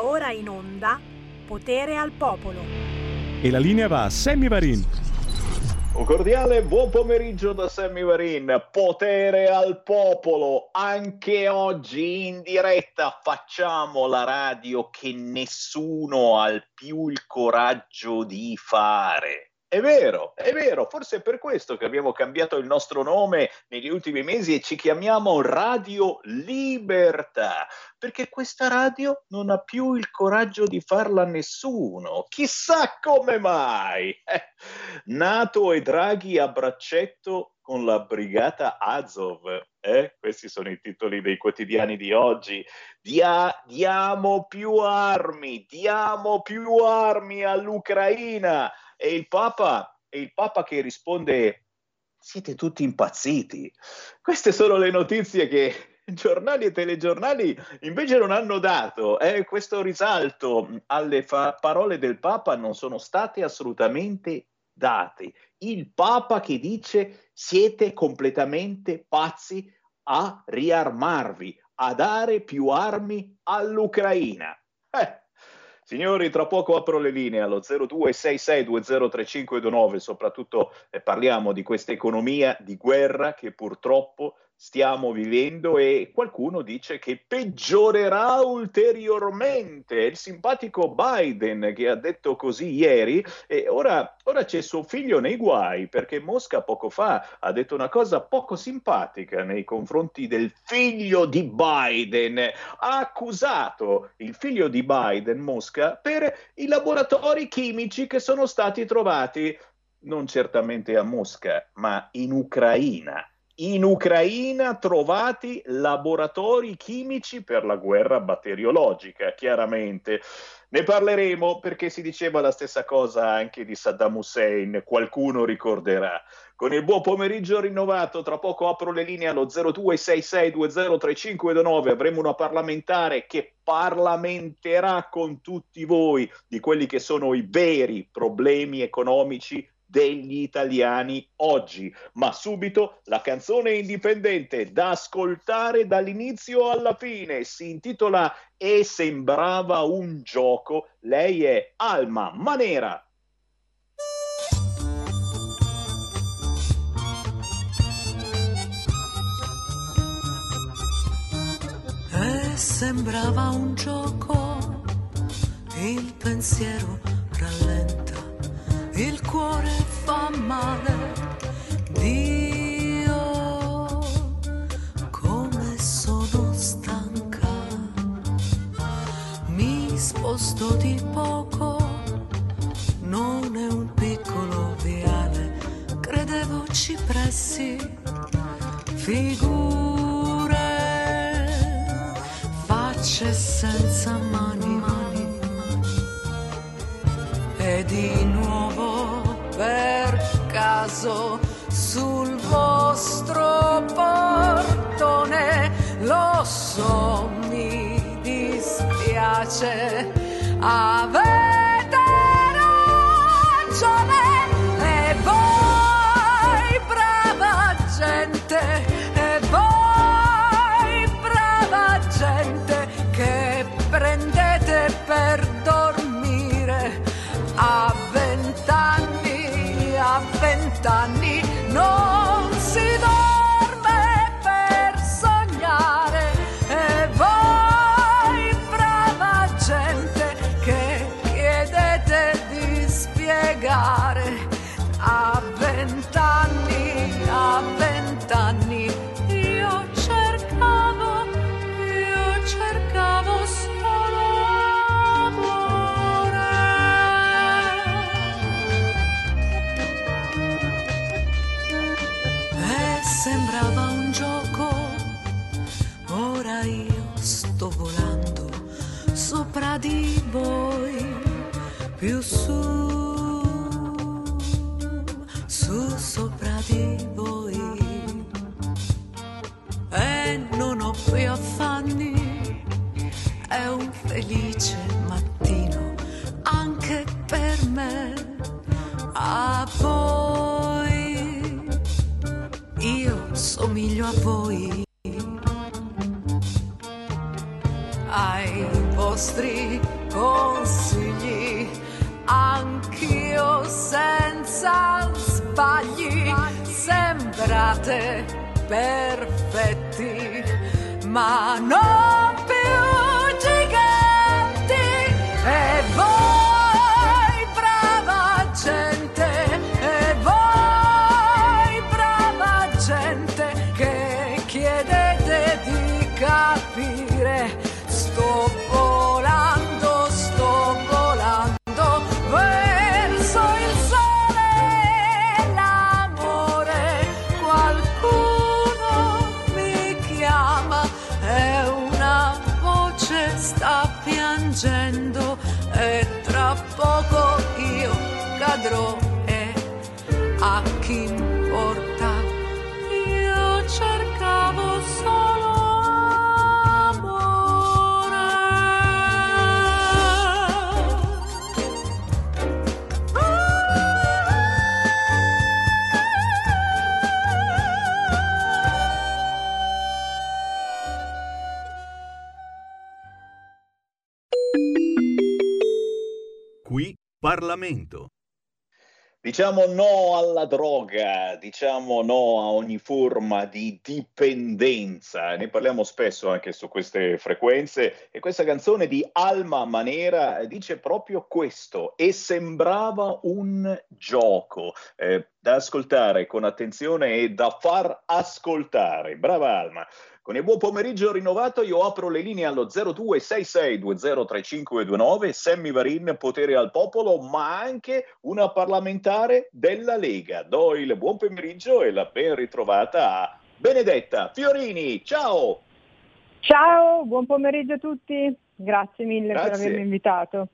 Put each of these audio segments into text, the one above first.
Va ora in onda Potere al Popolo. E la linea va a Sammy Varin. Un cordiale buon pomeriggio da Sammy Varin. Potere al popolo. Anche oggi in diretta facciamo la radio che nessuno ha più il coraggio di fare. È vero, è vero, forse è per questo che abbiamo cambiato il nostro nome negli ultimi mesi e ci chiamiamo Radio Libertà, perché questa radio non ha più il coraggio di farla a nessuno. Chissà come mai. Eh, Nato e Draghi a braccetto con la brigata Azov. Eh? Questi sono i titoli dei quotidiani di oggi. Dia- diamo più armi, diamo più armi all'Ucraina e il Papa, e il Papa che risponde siete tutti impazziti. Queste sono le notizie che giornali e telegiornali invece non hanno dato. Eh, questo risalto alle fa- parole del Papa non sono state assolutamente date. Il Papa che dice siete completamente pazzi a riarmarvi, a dare più armi all'Ucraina. Eh, Signori, tra poco apro le linee allo 0266203529, soprattutto eh, parliamo di questa economia di guerra che purtroppo stiamo vivendo e qualcuno dice che peggiorerà ulteriormente. Il simpatico Biden che ha detto così ieri e ora, ora c'è suo figlio nei guai perché Mosca poco fa ha detto una cosa poco simpatica nei confronti del figlio di Biden. Ha accusato il figlio di Biden, Mosca, per i laboratori chimici che sono stati trovati non certamente a Mosca, ma in Ucraina in Ucraina trovati laboratori chimici per la guerra batteriologica, chiaramente. Ne parleremo perché si diceva la stessa cosa anche di Saddam Hussein, qualcuno ricorderà. Con il buon pomeriggio rinnovato, tra poco apro le linee allo 0266203529, avremo una parlamentare che parlamenterà con tutti voi di quelli che sono i veri problemi economici degli italiani oggi. Ma subito la canzone indipendente da ascoltare dall'inizio alla fine si intitola E sembrava un gioco. Lei è Alma Manera. E sembrava un gioco, il pensiero rallenta il cuore fa male. Dio, come sono stanca. Mi sposto di poco, non è un piccolo viale, credevo ci pressi. Figure, facce senza mani, di nuovo per caso sul vostro portone. Lo so mi dispiace avete vent'anni non felice mattino anche per me. A voi, io somiglio a voi. Ai vostri consigli, anch'io senza sbagli, sembrate perfetti, ma non più Parlamento. Diciamo no alla droga, diciamo no a ogni forma di dipendenza. Ne parliamo spesso anche su queste frequenze e questa canzone di Alma Manera dice proprio questo e sembrava un gioco eh, da ascoltare con attenzione e da far ascoltare. Brava Alma. Con il buon pomeriggio rinnovato io apro le linee allo 0266203529, Sammy Varin, potere al popolo, ma anche una parlamentare della Lega. Do il buon pomeriggio e la ben ritrovata a Benedetta Fiorini. Ciao! Ciao, buon pomeriggio a tutti. Grazie mille per Grazie. avermi invitato.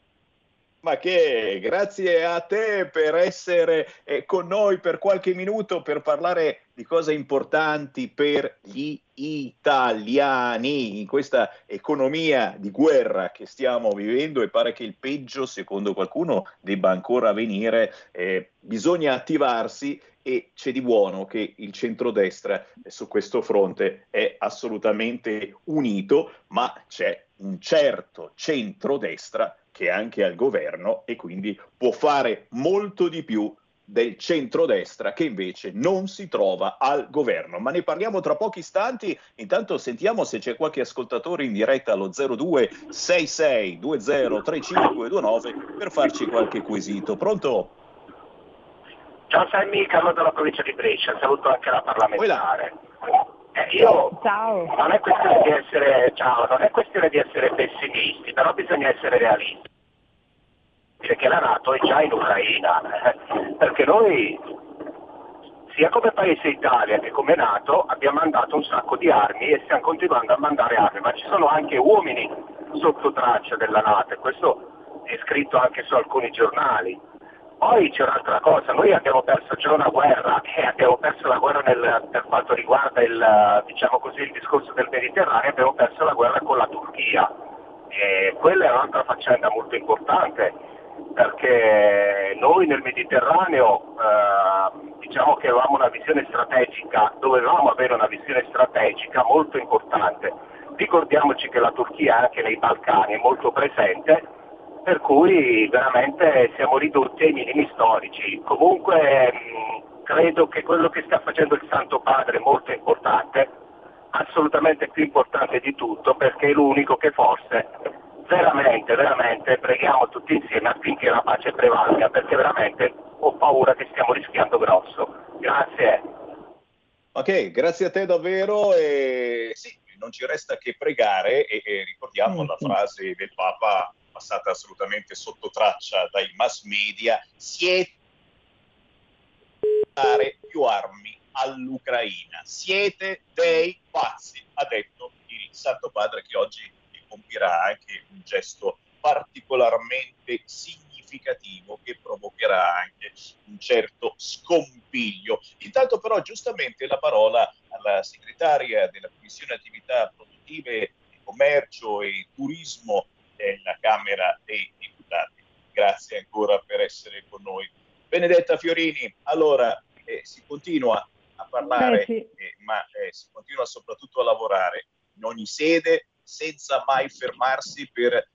Ma che grazie a te per essere eh, con noi per qualche minuto per parlare di cose importanti per gli italiani in questa economia di guerra che stiamo vivendo e pare che il peggio, secondo qualcuno, debba ancora venire. Eh, bisogna attivarsi e c'è di buono che il centrodestra su questo fronte è assolutamente unito, ma c'è un certo centrodestra che è anche al governo e quindi può fare molto di più del centrodestra che invece non si trova al governo. Ma ne parliamo tra pochi istanti. Intanto sentiamo se c'è qualche ascoltatore in diretta allo 0266203529 per farci qualche quesito. Pronto? Ciao Sammy, Carlo dalla provincia di Brescia, saluto anche la parlamentare. Eh, io Ciao. non è questione di essere ciao, non è questione di essere pessimisti, però bisogna essere realisti. Dire che la Nato è già in Ucraina, eh, perché noi sia come paese Italia che come Nato abbiamo mandato un sacco di armi e stiamo continuando a mandare armi, ma ci sono anche uomini sotto traccia della Nato e questo è scritto anche su alcuni giornali. Poi c'è un'altra cosa, noi abbiamo perso già una guerra e abbiamo perso la guerra nel- per quanto riguarda il, diciamo così, il discorso del Mediterraneo, abbiamo perso la guerra con la Turchia. E quella è un'altra faccenda molto importante perché noi nel Mediterraneo eh, diciamo che avevamo una visione strategica, dovevamo avere una visione strategica molto importante. Ricordiamoci che la Turchia anche nei Balcani è molto presente per cui veramente siamo ridotti ai minimi storici. Comunque mh, credo che quello che sta facendo il Santo Padre è molto importante, assolutamente più importante di tutto, perché è l'unico che forse veramente, veramente preghiamo tutti insieme affinché la pace prevalga, perché veramente ho paura che stiamo rischiando grosso. Grazie. Ok, grazie a te davvero. E sì, non ci resta che pregare e, e ricordiamo Mm, la sì. frase del Papa passata assolutamente sotto traccia dai mass media, siete dare più armi all'Ucraina. Siete dei pazzi, ha detto il Santo Padre che oggi compirà anche un gesto particolarmente significativo che provocherà anche un certo scompiglio. Intanto però giustamente la parola alla segretaria della Commissione Attività Produttive, Commercio e Turismo della Camera dei Deputati. Grazie ancora per essere con noi. Benedetta Fiorini, allora eh, si continua a parlare, Eh, ma eh, si continua soprattutto a lavorare in ogni sede senza mai fermarsi per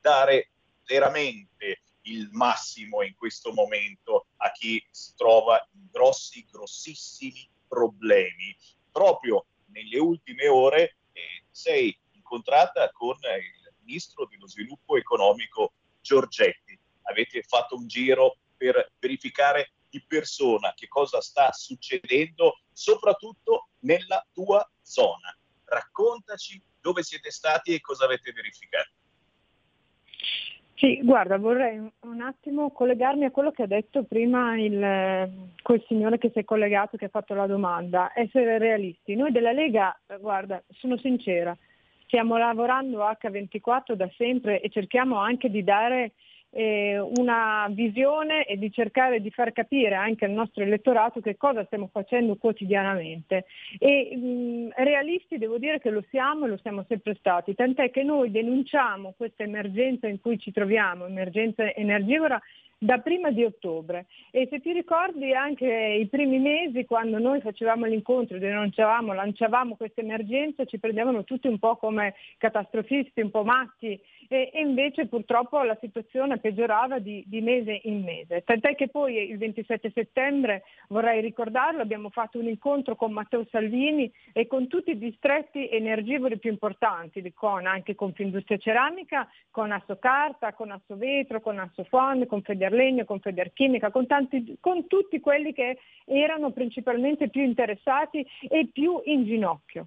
dare veramente il massimo in questo momento a chi si trova in grossi, grossissimi problemi. Proprio nelle ultime ore eh, sei incontrata con il ministro dello sviluppo economico Giorgetti. Avete fatto un giro per verificare di persona che cosa sta succedendo, soprattutto nella tua zona. Raccontaci dove siete stati e cosa avete verificato. Sì, guarda, vorrei un attimo collegarmi a quello che ha detto prima il, quel signore che si è collegato, che ha fatto la domanda, essere realisti. Noi della Lega, guarda, sono sincera, stiamo lavorando H24 da sempre e cerchiamo anche di dare eh, una visione e di cercare di far capire anche al nostro elettorato che cosa stiamo facendo quotidianamente. E mh, realisti devo dire che lo siamo e lo siamo sempre stati, tant'è che noi denunciamo questa emergenza in cui ci troviamo, emergenza energivora, da prima di ottobre e se ti ricordi anche i primi mesi quando noi facevamo l'incontro, denunciavamo, lanciavamo questa emergenza, ci prendevano tutti un po' come catastrofisti, un po' matti e, invece purtroppo la situazione peggiorava di, di, mese in mese. Tant'è che poi il 27 settembre, vorrei ricordarlo, abbiamo fatto un incontro con Matteo Salvini e con tutti i distretti energivori più importanti, con, anche Confindustria Ceramica, con Assocarta, con Assovetro, con Assofond, con Federlegno, con Federchimica, con, tanti, con tutti quelli che erano principalmente più interessati e più in ginocchio.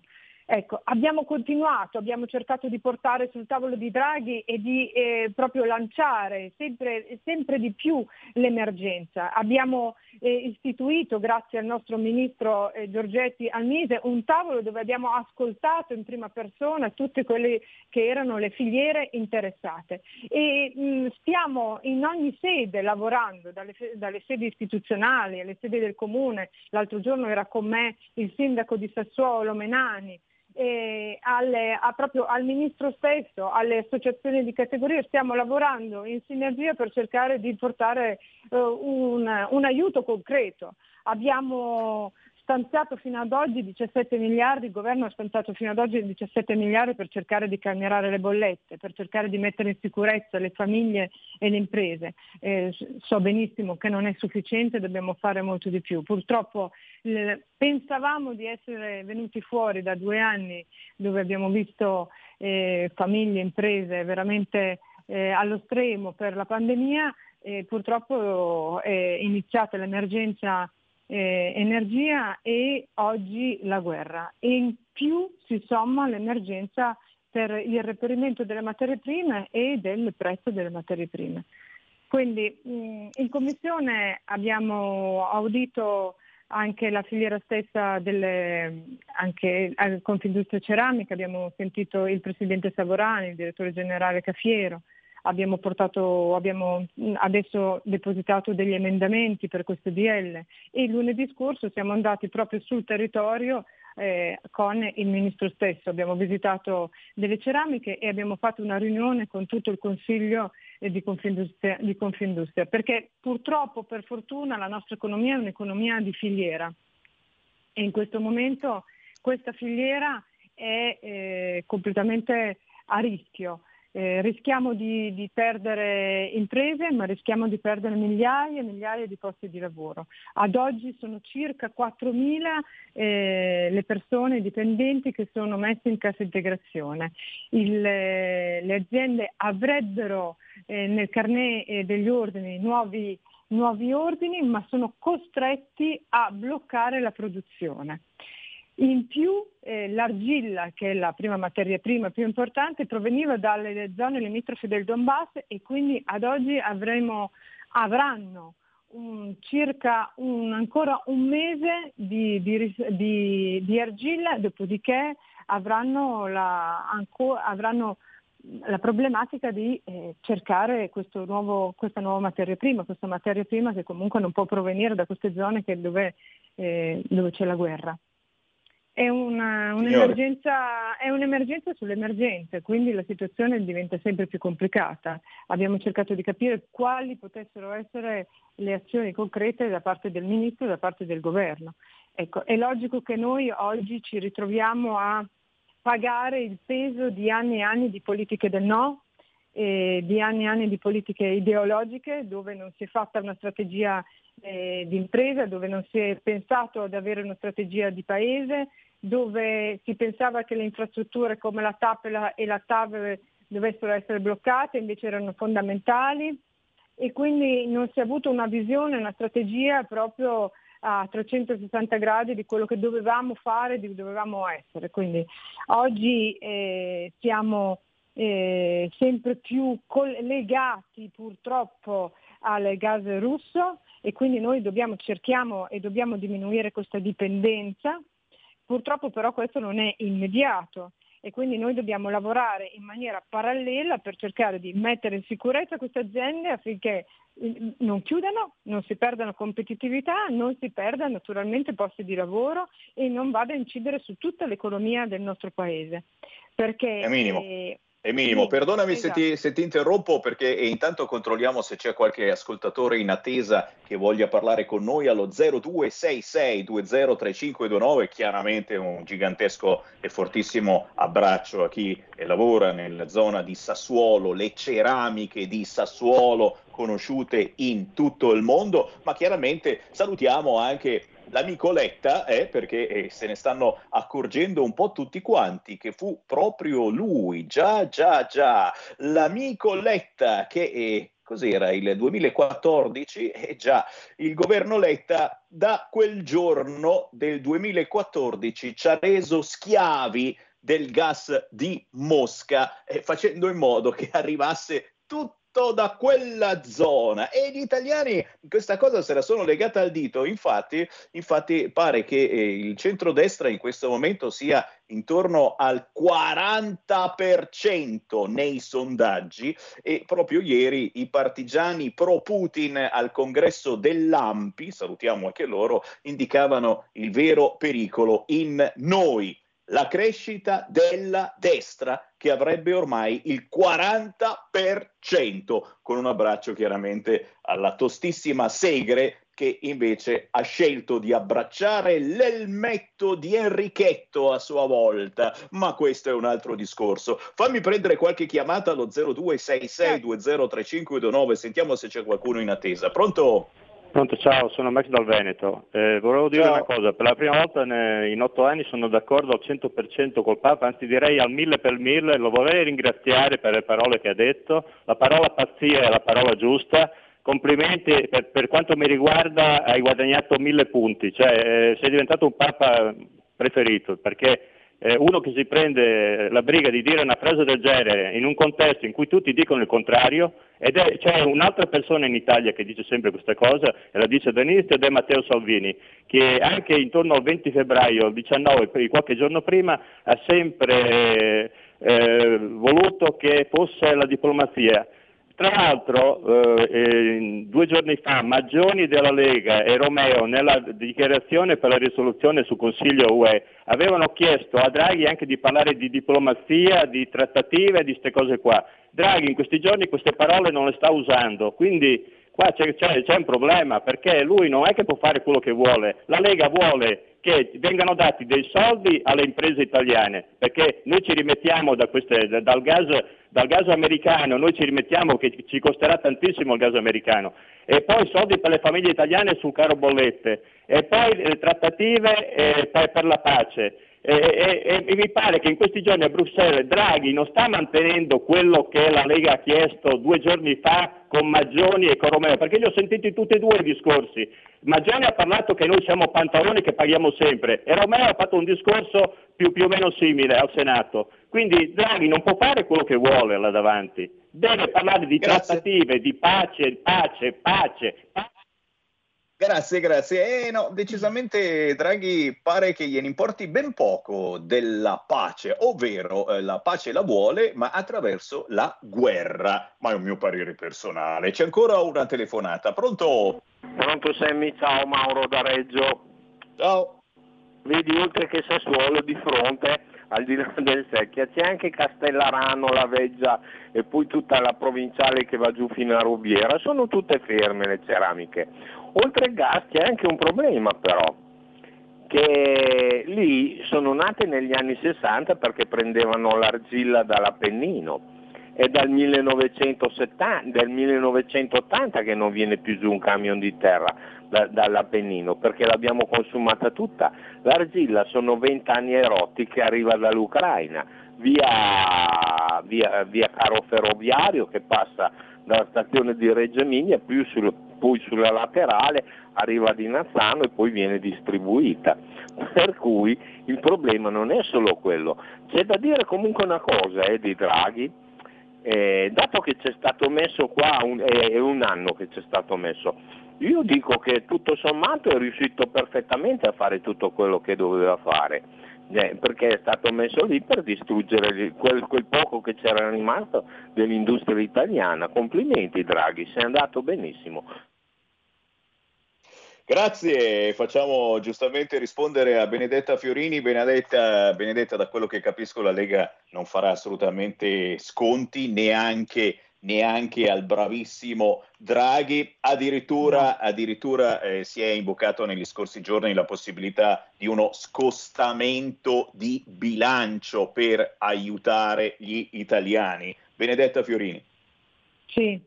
Ecco, abbiamo continuato, abbiamo cercato di portare sul tavolo di Draghi e di eh, proprio lanciare sempre, sempre, di più l'emergenza. Abbiamo eh, istituito, grazie al nostro ministro eh, Giorgetti Almise, un tavolo dove abbiamo ascoltato in prima persona tutte quelle che erano le filiere interessate e mh, stiamo in ogni sede lavorando, dalle, dalle sedi istituzionali alle sedi del comune. L'altro giorno era con me il sindaco di Sassuolo Menani eh, alle, a, proprio al Ministro stesso, alle associazioni di categoria, stiamo lavorando in sinergia per cercare di portare eh, un, un, aiuto concreto. Abbiamo stanziato fino ad oggi 17 miliardi, il governo ha stanziato fino ad oggi 17 miliardi per cercare di calmierare le bollette, per cercare di mettere in sicurezza le famiglie e le imprese. Eh, so benissimo che non è sufficiente, dobbiamo fare molto di più. Purtroppo eh, pensavamo di essere venuti fuori da due anni dove abbiamo visto eh, famiglie, imprese veramente eh, allo stremo per la pandemia, purtroppo è iniziata l'emergenza eh, energia e oggi la guerra. E in più si somma l'emergenza per il reperimento delle materie prime e del prezzo delle materie prime. Quindi mh, in Commissione abbiamo audito anche la filiera stessa delle, anche Confindustria Ceramica, abbiamo sentito il Presidente Savorani, il Direttore Generale Cafiero, abbiamo, portato, abbiamo adesso depositato degli emendamenti per questo DL e lunedì scorso siamo andati proprio sul territorio eh, con il Ministro stesso. Abbiamo visitato delle ceramiche e abbiamo fatto una riunione con tutto il Consiglio eh, di, Confindustria, di Confindustria, perché purtroppo, per fortuna, la nostra economia è un'economia di filiera e in questo momento questa filiera è eh, completamente a rischio. Eh, rischiamo di, di, perdere imprese, ma rischiamo di perdere migliaia e migliaia di posti di lavoro. Ad oggi sono circa 4.000 eh, le persone dipendenti che sono messe in cassa integrazione. Il, eh, le aziende avrebbero eh, nel carnet eh, degli ordini nuovi, nuovi ordini, ma sono costretti a bloccare la produzione. In più eh, l'argilla, che è la prima materia prima più importante, proveniva dalle zone limitrofe del Donbass e quindi ad oggi avremo, avranno un, circa un, ancora un mese di, di, di, di argilla, dopodiché avranno la, ancora, avranno la problematica di eh, cercare nuovo, questa nuova materia prima, questa materia prima che comunque non può provenire da queste zone dove, eh, dove c'è la guerra. È, una, un'emergenza, è un'emergenza sull'emergenza, quindi la situazione diventa sempre più complicata. Abbiamo cercato di capire quali potessero essere le azioni concrete da parte del Ministro e da parte del Governo. Ecco, è logico che noi oggi ci ritroviamo a pagare il peso di anni e anni di politiche del no, eh, di anni e anni di politiche ideologiche dove non si è fatta una strategia eh, di impresa, dove non si è pensato ad avere una strategia di paese, dove si pensava che le infrastrutture come la TAP e la, e la TAV dovessero essere bloccate, invece erano fondamentali e quindi non si è avuto una visione, una strategia proprio a 360 gradi di quello che dovevamo fare, di dovevamo essere. Quindi oggi eh, siamo eh, sempre più legati purtroppo al gas russo e quindi noi dobbiamo, cerchiamo e dobbiamo diminuire questa dipendenza. Purtroppo però questo non è immediato e quindi noi dobbiamo lavorare in maniera parallela per cercare di mettere in sicurezza queste aziende affinché eh, non chiudano, non si perdano competitività, non si perda naturalmente posti di lavoro e non vada a incidere su tutta l'economia del nostro paese. Perché, è minimo. Eh, minimo, perdonami esatto. se, ti, se, ti, interrompo perché intanto controlliamo se c'è qualche ascoltatore in attesa che voglia parlare con noi allo 0266203529, chiaramente un gigantesco e fortissimo abbraccio a chi lavora nella zona di Sassuolo, le ceramiche di Sassuolo conosciute in tutto il mondo, ma chiaramente salutiamo anche l'amico Letta, eh, perché se ne stanno accorgendo un po' tutti quanti, che fu proprio lui, già, già, già, l'amico Letta che... Cos'era il 2014 e già il governo Letta da quel giorno del 2014 ci ha reso schiavi del gas di Mosca eh, facendo in modo che arrivasse tutto da quella zona. E gli italiani questa cosa se la sono legata al dito. Infatti, infatti pare che eh, il centrodestra in questo momento sia intorno al 40% nei sondaggi. E proprio ieri i partigiani pro Putin al congresso dell'AMPI, salutiamo anche loro, indicavano il vero pericolo in noi la crescita della destra che avrebbe ormai il 40%, con un abbraccio chiaramente alla tostissima Segre che invece ha scelto di abbracciare l'elmetto di Enrichetto a sua volta, ma questo è un altro discorso. Fammi prendere qualche chiamata allo 0266203529, sentiamo se c'è qualcuno in attesa. Pronto? Pronto, ciao, sono Max dal Veneto. Eh, volevo dire ciao. una cosa, per la prima volta in otto anni sono d'accordo al 100% col Papa, anzi direi al mille per mille, lo vorrei ringraziare per le parole che ha detto, la parola pazzia è la parola giusta, complimenti, per, per quanto mi riguarda hai guadagnato mille punti, cioè eh, sei diventato un Papa preferito, perché eh, uno che si prende la briga di dire una frase del genere in un contesto in cui tutti dicono il contrario, ed è, c'è un'altra persona in Italia che dice sempre questa cosa, e la dice dall'inizio, ed è Matteo Salvini, che anche intorno al 20 febbraio, il 19, qualche giorno prima, ha sempre eh, voluto che fosse la diplomazia. Tra l'altro, eh, due giorni fa, Maggioni della Lega e Romeo, nella dichiarazione per la risoluzione sul Consiglio UE, avevano chiesto a Draghi anche di parlare di diplomazia, di trattative, di queste cose qua. Draghi in questi giorni queste parole non le sta usando, quindi qua c'è, c'è, c'è un problema, perché lui non è che può fare quello che vuole, la Lega vuole che vengano dati dei soldi alle imprese italiane, perché noi ci rimettiamo da queste, dal, gas, dal, gas, americano, noi ci rimettiamo che ci costerà tantissimo il gas americano, e poi soldi per le famiglie italiane sul caro bollette, e poi eh, trattative eh, per, per la pace. E, e, e, mi pare che in questi giorni a Bruxelles Draghi non sta mantenendo quello che la Lega ha chiesto due giorni fa con Maggioni e con Romeo, perché li ho sentiti tutti e due i discorsi. Maggioni ha parlato che noi siamo pantaloni che paghiamo sempre e Romeo ha fatto un discorso più, più o meno simile al Senato. Quindi Draghi non può fare quello che vuole là davanti, deve parlare di Grazie. trattative, di pace, pace, pace. pace Grazie, grazie. Eh, no, decisamente Draghi pare che gliene importi ben poco della pace, ovvero eh, la pace la vuole, ma attraverso la guerra. Ma è un mio parere personale. C'è ancora una telefonata. Pronto? Pronto Semmi, ciao Mauro da Reggio. Ciao. Vedi, oltre che Sassuolo di fronte al di là del Secchia, c'è anche Castellarano, La Veggia e poi tutta la provinciale che va giù fino a Rubiera, sono tutte ferme le ceramiche. Oltre al gas c'è anche un problema però, che lì sono nate negli anni 60 perché prendevano l'argilla dall'Appennino è dal 1970, del 1980 che non viene più giù un camion di terra da, dall'Appennino perché l'abbiamo consumata tutta. L'argilla sono 20 anni erotti che arriva dall'Ucraina, via, via, via carro ferroviario che passa dalla stazione di Reggio Emilia più sul, poi sulla laterale arriva di Nazzano e poi viene distribuita. Per cui il problema non è solo quello. C'è da dire comunque una cosa eh, di Draghi, eh, dato che c'è stato messo qua, un, è un anno che c'è stato messo, io dico che tutto sommato è riuscito perfettamente a fare tutto quello che doveva fare, eh, perché è stato messo lì per distruggere quel, quel poco che c'era rimasto dell'industria italiana. Complimenti Draghi, sei andato benissimo. Grazie, facciamo giustamente rispondere a Benedetta Fiorini. Benedetta, Benedetta, da quello che capisco la Lega non farà assolutamente sconti neanche, neanche al bravissimo Draghi. Addirittura, addirittura eh, si è invocato negli scorsi giorni la possibilità di uno scostamento di bilancio per aiutare gli italiani. Benedetta Fiorini. Sì,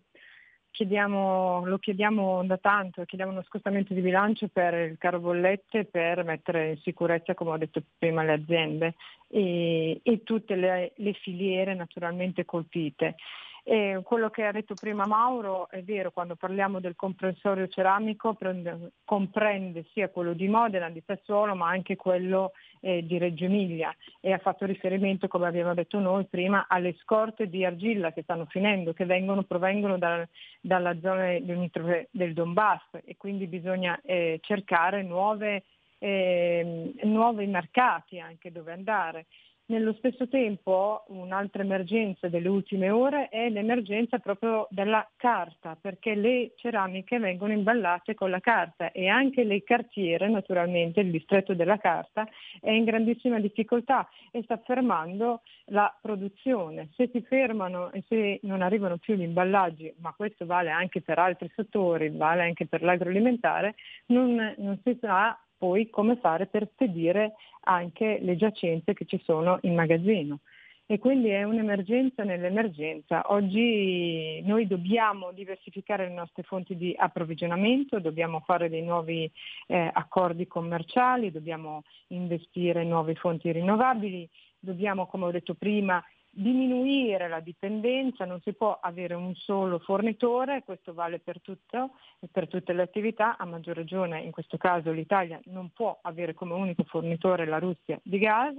chiediamo, lo chiediamo da tanto, chiediamo uno scostamento di bilancio per il caro bollette per mettere in sicurezza, come ho detto prima, le aziende e, e tutte le, le filiere naturalmente colpite. E quello che ha detto prima Mauro è vero, quando parliamo del comprensorio ceramico prende, comprende sia quello di Modena, di Sassuolo, ma anche quello eh, di Reggio Emilia e ha fatto riferimento, come abbiamo detto noi prima, alle scorte di argilla che stanno finendo, che vengono, provengono da, dalla zona del Donbass e quindi bisogna eh, cercare nuove, eh, nuovi mercati anche dove andare. Nello stesso tempo un'altra emergenza delle ultime ore è l'emergenza proprio della carta, perché le ceramiche vengono imballate con la carta e anche le cartiere, naturalmente il distretto della carta, è in grandissima difficoltà e sta fermando la produzione. Se si fermano e se non arrivano più gli imballaggi, ma questo vale anche per altri settori, vale anche per l'agroalimentare, non, non si sa poi come fare per spedire anche le giacenze che ci sono in magazzino. E quindi è un'emergenza nell'emergenza. Oggi noi dobbiamo diversificare le nostre fonti di approvvigionamento, dobbiamo fare dei nuovi eh, accordi commerciali, dobbiamo investire in nuove fonti rinnovabili, dobbiamo, come ho detto prima, diminuire la dipendenza, non si può avere un solo fornitore, questo vale per, tutto, per tutte le attività, a maggior ragione in questo caso l'Italia non può avere come unico fornitore la Russia di gas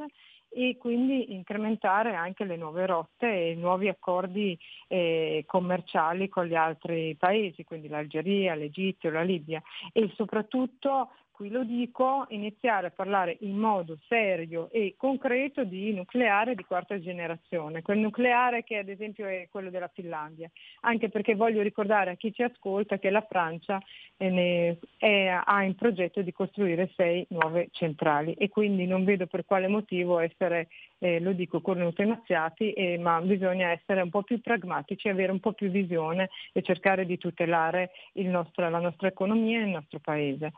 e quindi incrementare anche le nuove rotte e nuovi accordi eh, commerciali con gli altri paesi, quindi l'Algeria, l'Egitto, la Libia e soprattutto qui lo dico, iniziare a parlare in modo serio e concreto di nucleare di quarta generazione, quel nucleare che ad esempio è quello della Finlandia, anche perché voglio ricordare a chi ci ascolta che la Francia è, è, ha in progetto di costruire sei nuove centrali. E quindi non vedo per quale motivo essere, eh, lo dico, cornuti mazziati, eh, ma bisogna essere un po' più pragmatici, avere un po' più visione e cercare di tutelare nostro, la nostra economia e il nostro paese.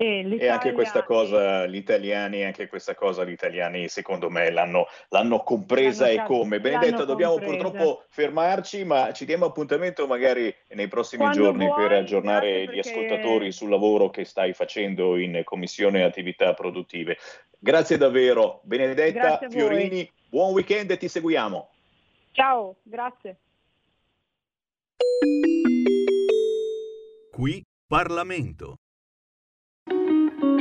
E, e, anche questa cosa gli italiani, anche questa cosa gli italiani secondo me l'hanno, l'hanno compresa l'hanno, e come. Benedetta, dobbiamo compresa. purtroppo fermarci, ma ci diamo appuntamento magari nei prossimi Quando giorni vuoi, per aggiornare gli perché... ascoltatori sul lavoro che stai facendo in Commissione Attività Produttive. Grazie davvero, Benedetta grazie Fiorini, buon weekend e ti seguiamo. Ciao, grazie. Qui Parlamento.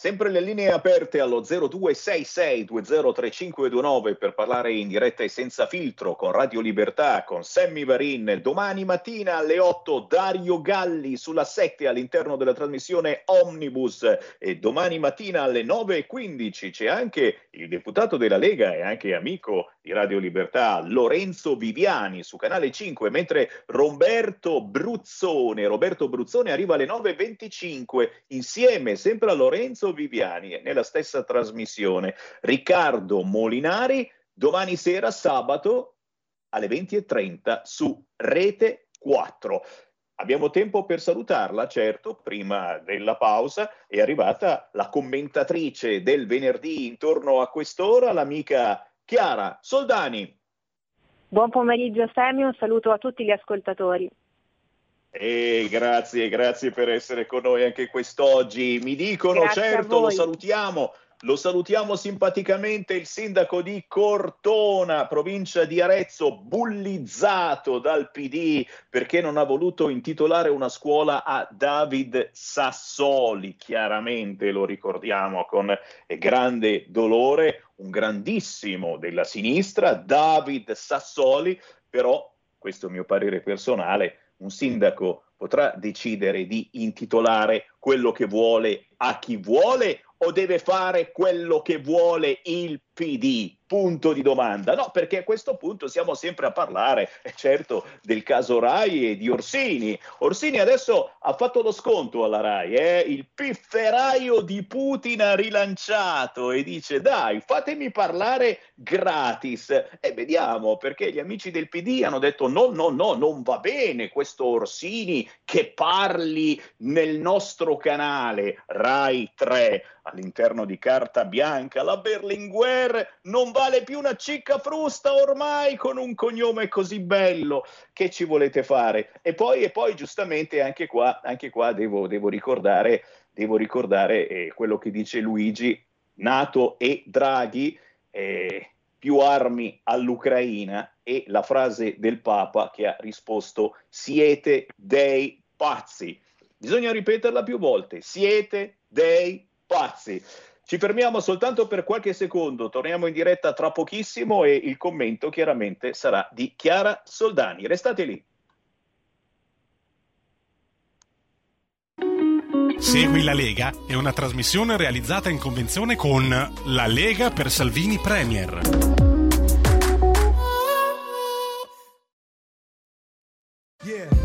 Sempre le linee aperte allo 0266203529 per parlare in diretta e senza filtro con Radio Libertà, con Sammy Varin. Domani mattina alle 8 Dario Galli sulla 7 all'interno della trasmissione Omnibus e domani mattina alle 9.15 c'è anche il deputato della Lega e anche amico di Radio Libertà Lorenzo Viviani su Canale 5, mentre Roberto Bruzzone, Roberto Bruzzone arriva alle 9.25 insieme sempre a Lorenzo Viviani nella stessa trasmissione. Riccardo Molinari domani sera, sabato alle 20.30 su Rete 4. Abbiamo tempo per salutarla, certo, prima della pausa è arrivata la commentatrice del venerdì intorno a quest'ora, l'amica Chiara Soldani. Buon pomeriggio Sammy, un saluto a tutti gli ascoltatori. E grazie, grazie per essere con noi anche quest'oggi. Mi dicono, grazie certo, lo salutiamo, lo salutiamo simpaticamente il sindaco di Cortona, provincia di Arezzo, bullizzato dal PD perché non ha voluto intitolare una scuola a David Sassoli. Chiaramente lo ricordiamo con grande dolore, un grandissimo della sinistra, David Sassoli, però questo è il mio parere personale, un sindaco potrà decidere di intitolare quello che vuole a chi vuole o deve fare quello che vuole il PD? Punto di domanda. No, perché a questo punto siamo sempre a parlare, eh, certo, del caso Rai e di Orsini. Orsini adesso ha fatto lo sconto alla Rai, eh? il pifferaio di Putin ha rilanciato e dice dai, fatemi parlare gratis. E vediamo, perché gli amici del PD hanno detto no, no, no, non va bene questo Orsini che parli nel nostro canale Rai 3 all'interno di Carta Bianca. La Berlinguer non vale più una cicca frusta ormai con un cognome così bello. Che ci volete fare? E poi, e poi giustamente anche qua, anche qua devo, devo ricordare, devo ricordare eh, quello che dice Luigi, Nato e Draghi. Eh, più armi all'Ucraina e la frase del Papa che ha risposto siete dei pazzi. Bisogna ripeterla più volte, siete dei pazzi. Ci fermiamo soltanto per qualche secondo, torniamo in diretta tra pochissimo e il commento chiaramente sarà di Chiara Soldani. Restate lì. Segui la Lega è una trasmissione realizzata in convenzione con La Lega per Salvini Premier.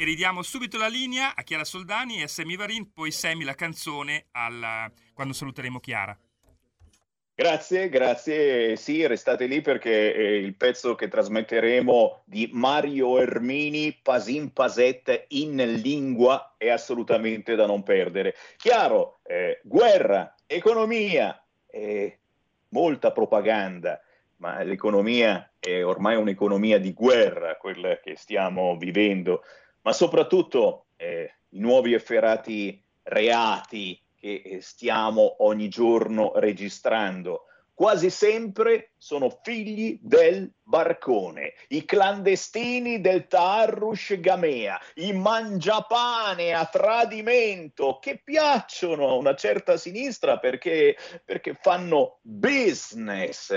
e ridiamo subito la linea a Chiara Soldani e a Semi Varin, poi Semi la canzone alla... quando saluteremo Chiara. Grazie, grazie. Sì, restate lì perché eh, il pezzo che trasmetteremo di Mario Ermini, Pasin Paset in lingua, è assolutamente da non perdere. Chiaro, eh, guerra, economia, eh, molta propaganda, ma l'economia è ormai un'economia di guerra, quella che stiamo vivendo ma soprattutto eh, i nuovi efferati reati che eh, stiamo ogni giorno registrando. Quasi sempre sono figli del barcone, i clandestini del Taarrush Gamea, i mangiapane a tradimento che piacciono a una certa sinistra perché, perché fanno business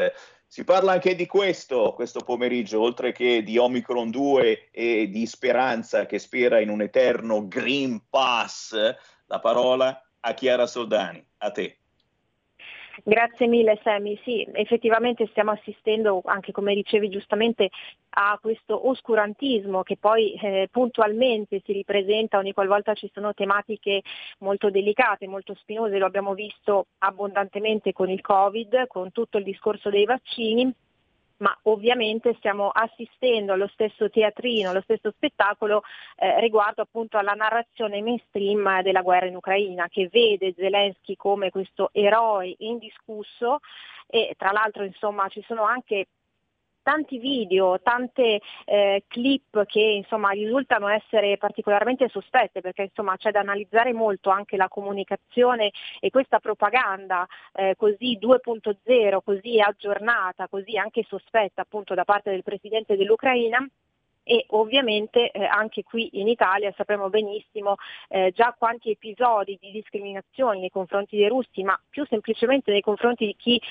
si parla anche di questo questo pomeriggio, oltre che di Omicron 2 e di speranza che spera in un eterno Green Pass. La parola a Chiara Soldani, a te. Grazie mille Semi, sì, effettivamente stiamo assistendo anche come dicevi giustamente a questo oscurantismo che poi eh, puntualmente si ripresenta ogni qualvolta ci sono tematiche molto delicate, molto spinose, lo abbiamo visto abbondantemente con il Covid, con tutto il discorso dei vaccini ma ovviamente stiamo assistendo allo stesso teatrino, allo stesso spettacolo eh, riguardo appunto alla narrazione mainstream della guerra in Ucraina, che vede Zelensky come questo eroe indiscusso. E tra l'altro insomma ci sono anche tanti video, tante eh, clip che insomma, risultano essere particolarmente sospette perché insomma, c'è da analizzare molto anche la comunicazione e questa propaganda eh, così 2.0, così aggiornata, così anche sospetta appunto da parte del Presidente dell'Ucraina e ovviamente eh, anche qui in Italia sappiamo benissimo eh, già quanti episodi di discriminazione nei confronti dei russi, ma più semplicemente nei confronti di chi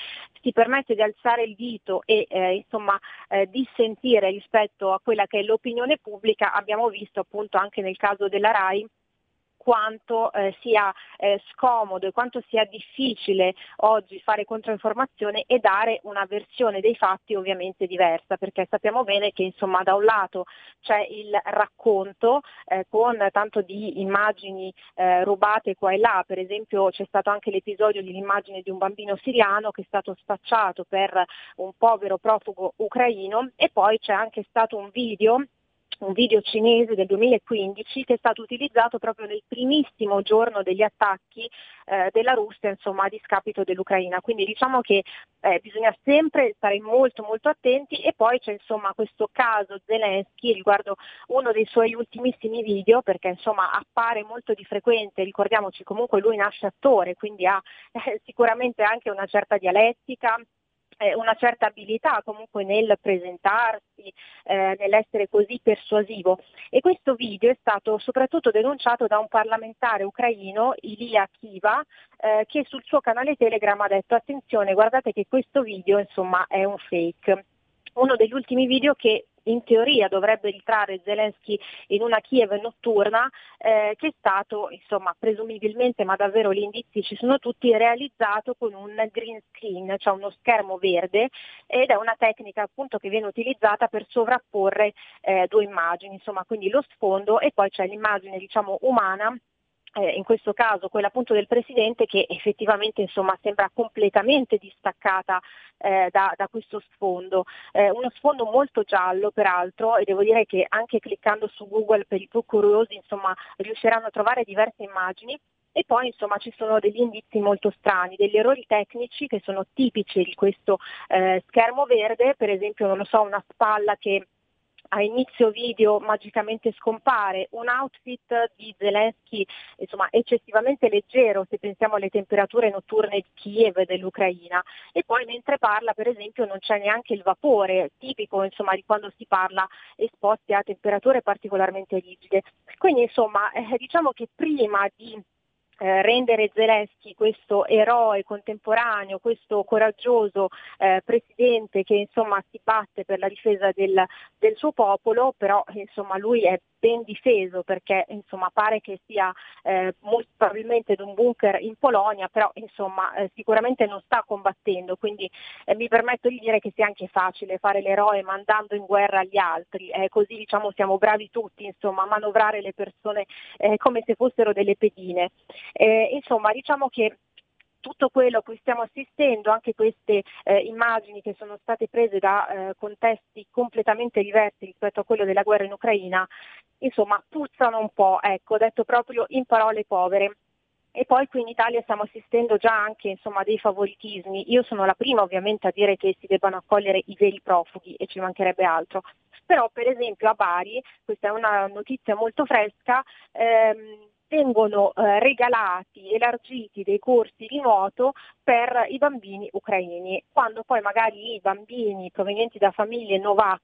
si permette di alzare il dito e eh, insomma eh, dissentire rispetto a quella che è l'opinione pubblica, abbiamo visto appunto anche nel caso della RAI quanto eh, sia eh, scomodo e quanto sia difficile oggi fare controinformazione e dare una versione dei fatti ovviamente diversa, perché sappiamo bene che insomma da un lato c'è il racconto eh, con tanto di immagini eh, rubate qua e là, per esempio c'è stato anche l'episodio dell'immagine di un bambino siriano che è stato spacciato per un povero profugo ucraino. E poi c'è anche stato un video un video cinese del 2015 che è stato utilizzato proprio nel primissimo giorno degli attacchi eh, della Russia insomma, a discapito dell'Ucraina. Quindi diciamo che eh, bisogna sempre stare molto molto attenti e poi c'è insomma questo caso Zelensky riguardo uno dei suoi ultimissimi video perché insomma appare molto di frequente, ricordiamoci comunque lui nasce attore, quindi ha eh, sicuramente anche una certa dialettica eh, una certa abilità comunque nel presentarsi, eh, nell'essere così persuasivo. E questo video è stato soprattutto denunciato da un parlamentare ucraino, Ilia Kiva, eh, che sul suo canale Telegram ha detto attenzione, guardate che questo video insomma è un fake uno degli ultimi video che in teoria dovrebbe ritrarre Zelensky in una Kiev notturna eh, che è stato insomma presumibilmente ma davvero gli indizi ci sono tutti realizzato con un green screen cioè uno schermo verde ed è una tecnica appunto che viene utilizzata per sovrapporre eh, due immagini insomma quindi lo sfondo e poi c'è l'immagine diciamo umana eh, in questo caso quella appunto del Presidente che effettivamente insomma, sembra completamente distaccata eh, da, da, questo sfondo. Eh, uno sfondo molto giallo peraltro e devo dire che anche cliccando su Google per i più curiosi insomma, riusciranno a trovare diverse immagini. E poi insomma ci sono degli indizi molto strani, degli errori tecnici che sono tipici di questo eh, schermo verde, per esempio non lo so, una spalla che a inizio video magicamente scompare, un outfit di Zelensky insomma, eccessivamente leggero se pensiamo alle temperature notturne di Kiev e dell'Ucraina e poi mentre parla per esempio non c'è neanche il vapore tipico insomma, di quando si parla esposti a temperature particolarmente rigide. Quindi insomma eh, diciamo che prima di eh, rendere Zelensky questo eroe contemporaneo, questo coraggioso eh, presidente che insomma si batte per la difesa del, del suo popolo, però insomma lui è ben difeso perché insomma pare che sia eh, molto probabilmente in un bunker in Polonia, però insomma eh, sicuramente non sta combattendo, quindi eh, mi permetto di dire che sia anche facile fare l'eroe mandando in guerra gli altri, eh, così diciamo siamo bravi tutti insomma a manovrare le persone eh, come se fossero delle pedine. Eh, insomma diciamo che tutto quello a cui stiamo assistendo, anche queste eh, immagini che sono state prese da eh, contesti completamente diversi rispetto a quello della guerra in Ucraina, insomma puzzano un po', ecco, detto proprio in parole povere. E poi qui in Italia stiamo assistendo già anche insomma, dei favoritismi. Io sono la prima ovviamente a dire che si debbano accogliere i veri profughi e ci mancherebbe altro. Però per esempio a Bari, questa è una notizia molto fresca, ehm, vengono eh, regalati, elargiti dei corsi di nuoto per i bambini ucraini, quando poi magari i bambini provenienti da famiglie Novax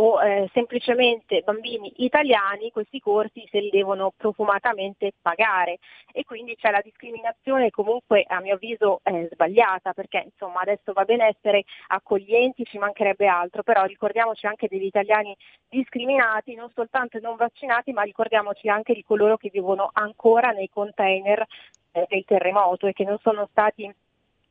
o eh, semplicemente bambini italiani questi corsi se li devono profumatamente pagare. E quindi c'è la discriminazione comunque a mio avviso eh, sbagliata perché insomma adesso va bene essere accoglienti, ci mancherebbe altro, però ricordiamoci anche degli italiani discriminati, non soltanto non vaccinati, ma ricordiamoci anche di coloro che vivono ancora nei container eh, del terremoto e che non sono stati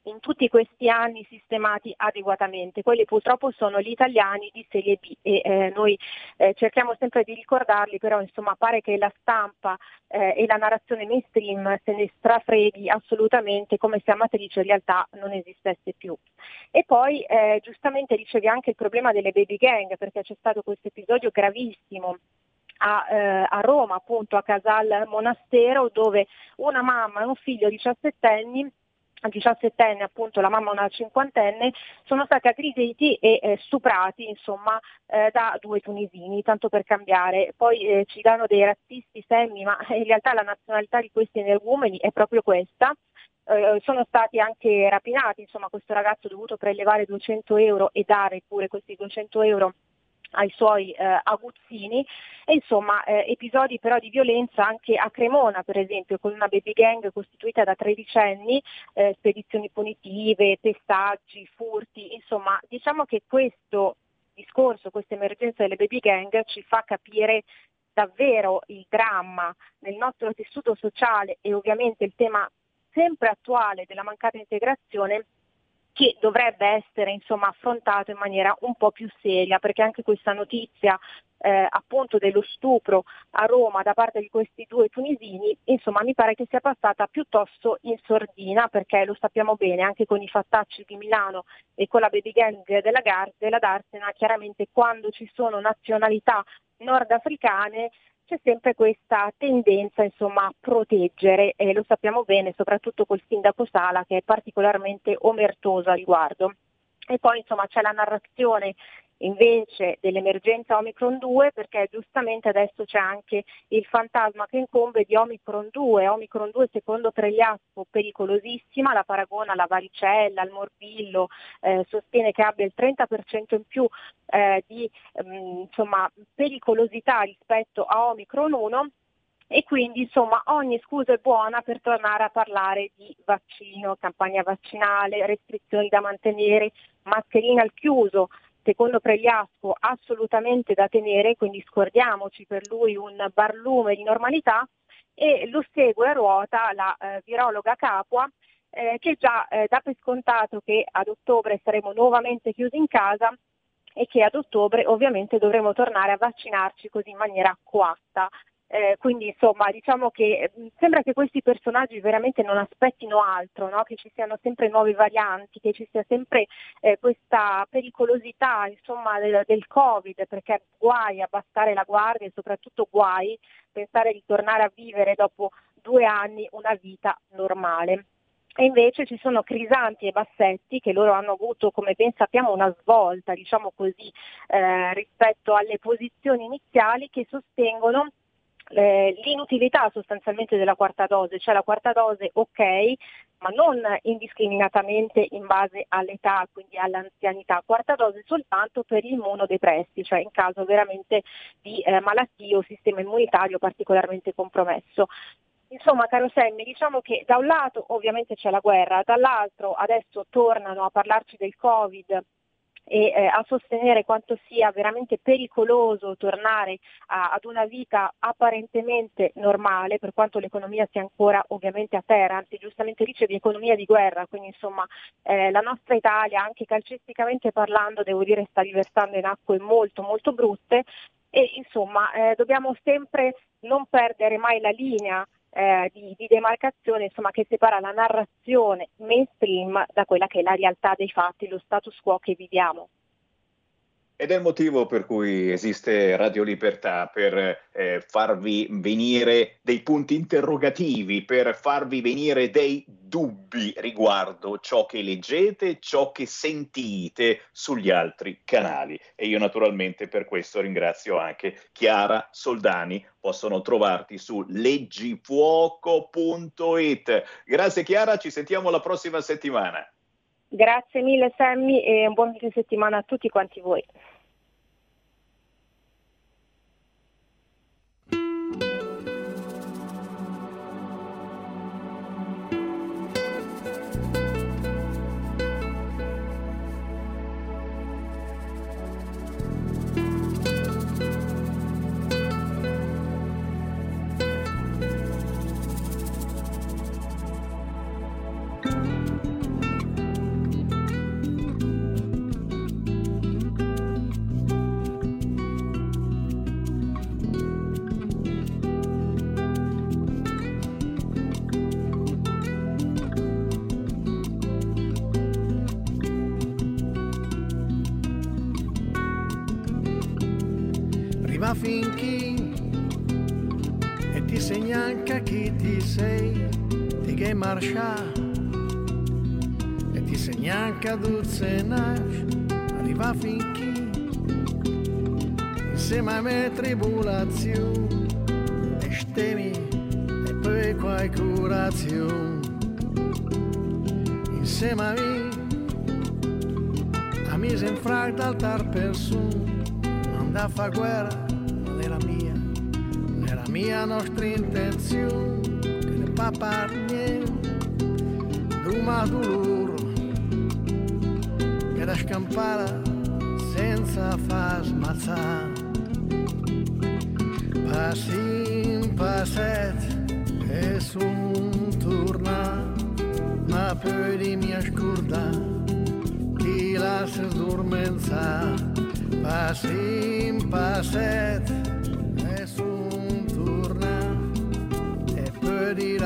in tutti questi anni sistemati adeguatamente. Quelli purtroppo sono gli italiani di serie B e eh, noi eh, cerchiamo sempre di ricordarli, però insomma pare che la stampa eh, e la narrazione mainstream se ne strafreghi assolutamente come se Amatrice in realtà non esistesse più. E poi eh, giustamente ricevi anche il problema delle baby gang perché c'è stato questo episodio gravissimo a, eh, a, Roma, appunto a Casal Monastero, dove una mamma e un figlio 17 anni 17enne, appunto la mamma una cinquantenne, sono stati aggrediti e eh, stuprati insomma, eh, da due tunisini, tanto per cambiare. Poi eh, ci danno dei razzisti semmi, ma in realtà la nazionalità di questi energumeni è proprio questa. Eh, sono stati anche rapinati, insomma questo ragazzo ha dovuto prelevare 200 euro e dare pure questi 200 euro ai suoi eh, aguzzini. E insomma eh, episodi però di violenza anche a Cremona per esempio con una baby gang costituita da tredicenni, eh, spedizioni punitive, pestaggi, furti, insomma diciamo che questo discorso, questa emergenza delle baby gang ci fa capire davvero il dramma nel nostro tessuto sociale e ovviamente il tema sempre attuale della mancata integrazione che dovrebbe essere insomma, affrontato in maniera un po' più seria, perché anche questa notizia eh, appunto dello stupro a Roma da parte di questi due tunisini, insomma mi pare che sia passata piuttosto in sordina, perché lo sappiamo bene, anche con i fattacci di Milano e con la baby gang della, Gar- della Darsena, chiaramente quando ci sono nazionalità nordafricane c'è sempre questa tendenza insomma, a proteggere e lo sappiamo bene soprattutto col sindaco Sala che è particolarmente omertoso a riguardo. E poi insomma c'è la narrazione invece dell'emergenza Omicron 2 perché giustamente adesso c'è anche il fantasma che incombe di Omicron 2. Omicron 2 secondo Pregliasco pericolosissima, la paragona alla varicella, al morbillo, eh, sostiene che abbia il 30% in più eh, di ehm, insomma, pericolosità rispetto a Omicron 1 e quindi insomma ogni scusa è buona per tornare a parlare di vaccino, campagna vaccinale, restrizioni da mantenere, mascherina al chiuso, secondo Pregliasco assolutamente da tenere, quindi scordiamoci per lui un barlume di normalità e lo segue a ruota la eh, virologa Capua eh, che già eh, dà per scontato che ad ottobre saremo nuovamente chiusi in casa e che ad ottobre ovviamente dovremo tornare a vaccinarci così in maniera coatta. Eh, quindi insomma diciamo che mh, sembra che questi personaggi veramente non aspettino altro, no? che ci siano sempre nuove varianti, che ci sia sempre eh, questa pericolosità insomma, del, del, Covid, perché guai abbassare la guardia e soprattutto guai pensare di tornare a vivere dopo due anni una vita normale. E invece ci sono Crisanti e Bassetti che loro hanno avuto, come ben sappiamo, una svolta, diciamo così, eh, rispetto alle posizioni iniziali che sostengono eh, l'inutilità sostanzialmente della quarta dose, cioè la quarta dose ok, ma non indiscriminatamente in base all'età, quindi all'anzianità, quarta dose soltanto per immunodepressi, cioè in caso veramente di eh, malattie o sistema immunitario particolarmente compromesso. Insomma, caro Semmi, diciamo che da un lato ovviamente c'è la guerra, dall'altro adesso tornano a parlarci del Covid e eh, a sostenere quanto sia veramente pericoloso tornare a, ad una vita apparentemente normale, per quanto l'economia sia ancora ovviamente a terra, anzi giustamente dice di economia di guerra, quindi insomma eh, la nostra Italia anche calcisticamente parlando devo dire sta riversando in acque molto molto brutte e insomma eh, dobbiamo sempre non perdere mai la linea eh, di, di, demarcazione insomma, che separa la narrazione mainstream da quella che è la realtà dei fatti, lo status quo che viviamo. Ed è il motivo per cui esiste Radio Libertà, per eh, farvi venire dei punti interrogativi, per farvi venire dei dubbi riguardo ciò che leggete, ciò che sentite sugli altri canali. E io naturalmente per questo ringrazio anche Chiara Soldani. Possono trovarti su leggifuoco.it. Grazie Chiara, ci sentiamo la prossima settimana. Grazie mille Sammy e un buon fine settimana a tutti quanti voi. Marcia e ti segna anche duzze nasce arriva finché insieme a me tribolazioni e stemi e poi quai curazione insieme a me a mi sembra d'altar persona non da fa guerra mia nostra intenzione che ne fa parte d'uma dolore che da scampare senza far smazzare Passin passet e sun torna, ma poi di mia scurda, chi la si sdormenza. Passin passet e sun torna, e poi di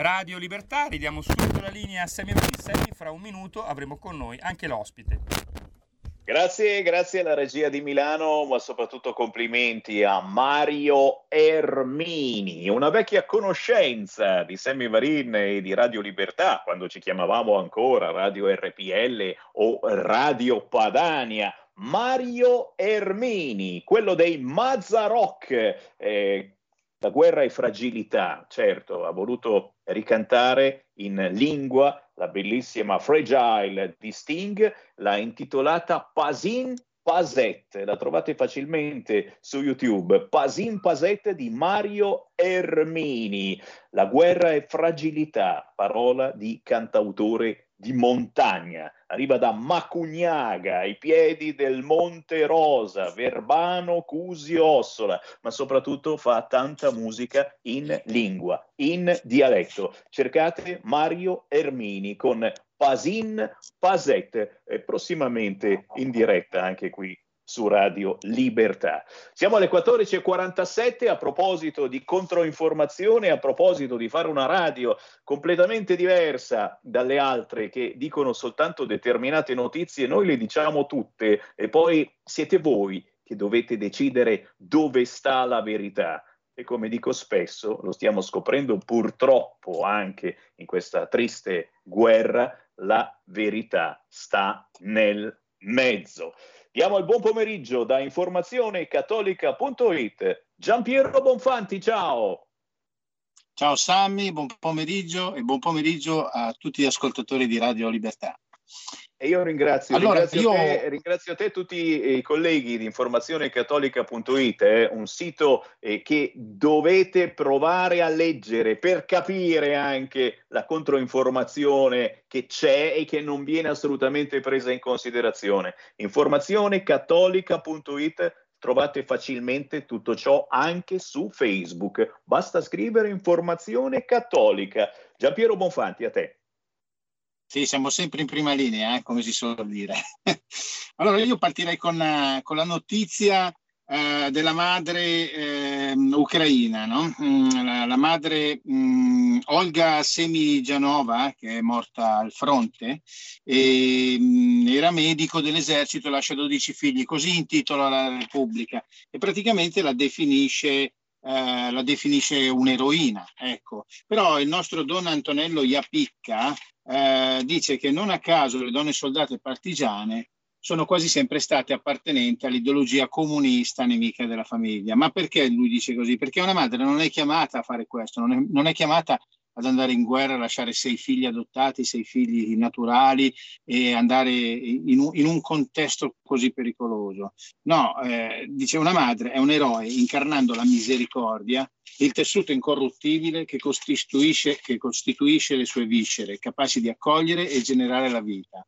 Radio Libertà, ridiamo subito la linea a Sammy Marini. Fra un minuto avremo con noi anche l'ospite. Grazie, grazie alla regia di Milano, ma soprattutto complimenti a Mario Ermini, una vecchia conoscenza di Sammy Varin e di Radio Libertà, quando ci chiamavamo ancora Radio RPL o Radio Padania. Mario Ermini, quello dei Mazzarock, eh, la guerra e fragilità, certo, ha voluto ricantare in lingua la bellissima Fragile di Sting, l'ha intitolata Pasin Pasette, la trovate facilmente su YouTube, Pasin Pasette di Mario Ermini, la guerra e fragilità, parola di cantautore di montagna, arriva da Macugnaga, ai piedi del Monte Rosa, Verbano, Cusio, Ossola, ma soprattutto fa tanta musica in lingua, in dialetto. Cercate Mario Ermini con Pasin Pasette, e prossimamente in diretta anche qui su Radio Libertà. Siamo alle 14.47 a proposito di controinformazione, a proposito di fare una radio completamente diversa dalle altre che dicono soltanto determinate notizie, noi le diciamo tutte e poi siete voi che dovete decidere dove sta la verità. E come dico spesso, lo stiamo scoprendo purtroppo anche in questa triste guerra, la verità sta nel mezzo. Diamo il buon pomeriggio da informazionecattolica.it. Giampiero Bonfanti, ciao. Ciao Sammy, buon pomeriggio e buon pomeriggio a tutti gli ascoltatori di Radio Libertà. E io ringrazio, Allora, ringrazio, io- te, ringrazio te e tutti i colleghi di informazionecattolica.it, eh, un sito eh, che dovete provare a leggere per capire anche la controinformazione che c'è e che non viene assolutamente presa in considerazione. Informazionecattolica.it trovate facilmente tutto ciò anche su Facebook. Basta scrivere informazione cattolica. Giampiero Bonfanti, a te. Sì, siamo sempre in prima linea, eh, come si suol dire. allora, io partirei con, eh, con la notizia eh, della madre eh, ucraina, no? Mm, la, la madre mm, Olga Semigianova, che è morta al fronte, e, mh, era medico dell'esercito, lascia 12 figli, così intitola la Repubblica e praticamente la definisce eh, la definisce un'eroina. Ecco. Però il nostro Don Antonello Iapicca eh, dice che non a caso le donne soldate partigiane sono quasi sempre state appartenenti all'ideologia comunista nemica della famiglia. Ma perché lui dice così? Perché una madre non è chiamata a fare questo, non è, non è chiamata ad andare in guerra, lasciare sei figli adottati, sei figli naturali e andare in un, in un contesto così pericoloso. No, eh, dice una madre è un eroe incarnando la misericordia, il tessuto incorruttibile che costituisce, che costituisce le sue viscere, capaci di accogliere e generare la vita.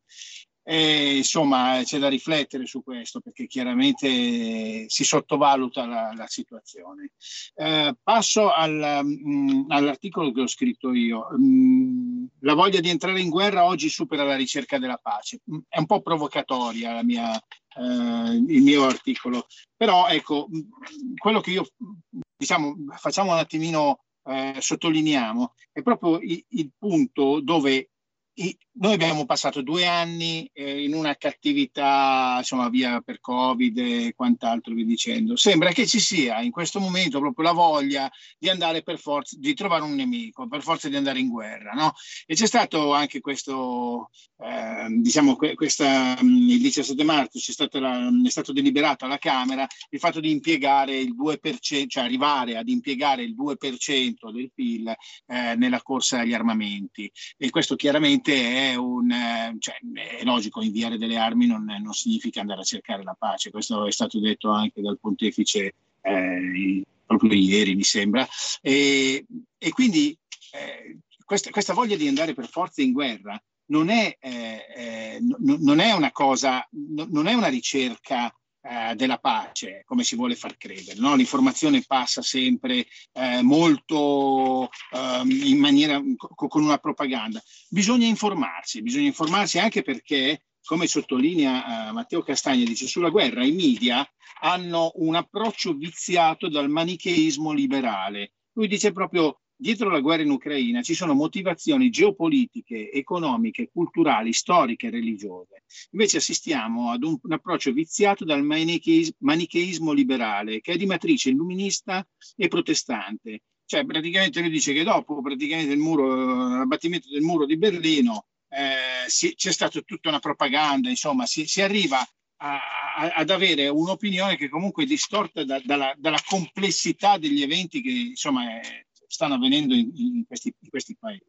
E, insomma, c'è da riflettere su questo perché chiaramente si sottovaluta la, la situazione. Eh, passo al, mh, mm, all'articolo che ho scritto io. Mh, mm, la voglia di entrare in guerra oggi supera la ricerca della pace. Mm, è un po' provocatoria mia, eh, il mio articolo, però ecco, quello che io diciamo facciamo un attimino eh, sottolineiamo è proprio il, il punto dove noi abbiamo passato due anni eh, in una cattività, insomma, via per Covid e quant'altro vi dicendo. Sembra che ci sia in questo momento proprio la voglia di andare per forza, di trovare un nemico, per forza di andare in guerra, no? E c'è stato anche questo, eh, diciamo, questa, il 17 marzo la, è stato deliberato alla Camera il fatto di impiegare il 2%, cioè arrivare ad impiegare il 2% del PIL eh, nella corsa agli armamenti. E questo chiaramente è un, eh, cioè, è logico, inviare delle armi non, non, significa andare a cercare la pace, questo è stato detto anche dal pontefice eh, proprio ieri, mi sembra, e, e quindi eh, questa, questa, voglia di andare per forza in guerra non è, eh, eh, non è una cosa, non è una ricerca eh, della pace, come si vuole far credere. No? L'informazione passa sempre eh, molto eh, in maniera co- con una propaganda. Bisogna informarsi, bisogna informarsi anche perché, come sottolinea eh, Matteo Castagna, dice sulla guerra i media hanno un approccio viziato dal manicheismo liberale. Lui dice proprio Dietro la guerra in Ucraina ci sono motivazioni geopolitiche, economiche, culturali, storiche e religiose. Invece assistiamo ad un, un approccio viziato dal manicheismo, manicheismo liberale, che è di matrice illuminista e protestante. Cioè, praticamente lui dice che dopo muro, l'abbattimento del muro di Berlino eh, si, c'è stata tutta una propaganda, insomma, si, si arriva a, a, ad avere un'opinione che comunque è distorta da, dalla, dalla, complessità degli eventi che insomma è, stanno avvenendo in, in, questi, in questi, paesi.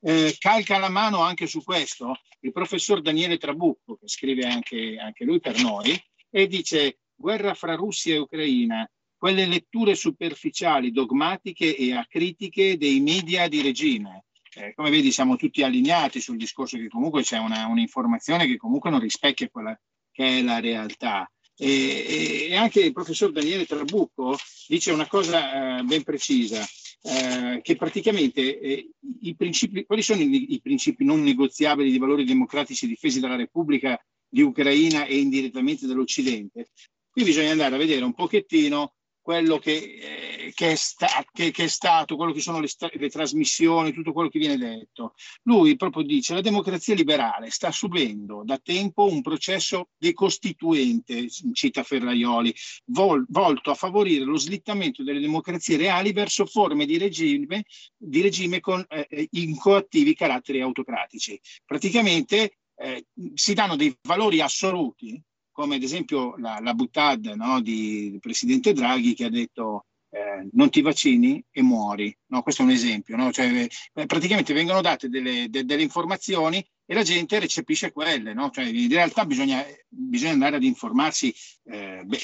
Eh, calca la mano anche su questo il professor Daniele Trabucco, che scrive anche, anche lui per noi, e dice guerra fra Russia e Ucraina, quelle letture superficiali, dogmatiche e acritiche dei media di regime. Eh, come vedi siamo tutti allineati sul discorso che comunque c'è una, un'informazione che comunque non rispecchia quella che è la realtà. E, e anche il professor Daniele Trabucco dice una cosa eh, ben precisa, eh, che praticamente eh, i principi, quali sono i, i, principi non negoziabili di valori democratici difesi dalla Repubblica di Ucraina e indirettamente dall'Occidente? Qui bisogna andare a vedere un pochettino quello che, eh, che, è sta, che, che, è stato, quello che sono le, le, trasmissioni, tutto quello che viene detto. Lui proprio dice la democrazia liberale sta subendo da tempo un processo decostituente, cita Ferraioli, vol, volto a favorire lo slittamento delle democrazie reali verso forme di regime, di regime con eh, incoattivi caratteri autocratici. Praticamente eh, si danno dei valori assoluti come ad esempio la, la Butad no, di, presidente Draghi che ha detto eh, non ti vaccini e muori. No, questo è un esempio. No? Cioè, eh, praticamente vengono date delle, de, delle, informazioni e la gente recepisce quelle. No? Cioè, in realtà bisogna, bisogna, andare ad informarsi eh, be,